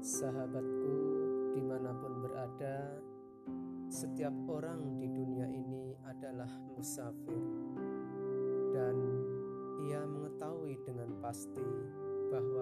Sahabatku, di mana pun berada, setiap orang di dunia ini adalah musafir, dan ia mengetahui dengan pasti bahwa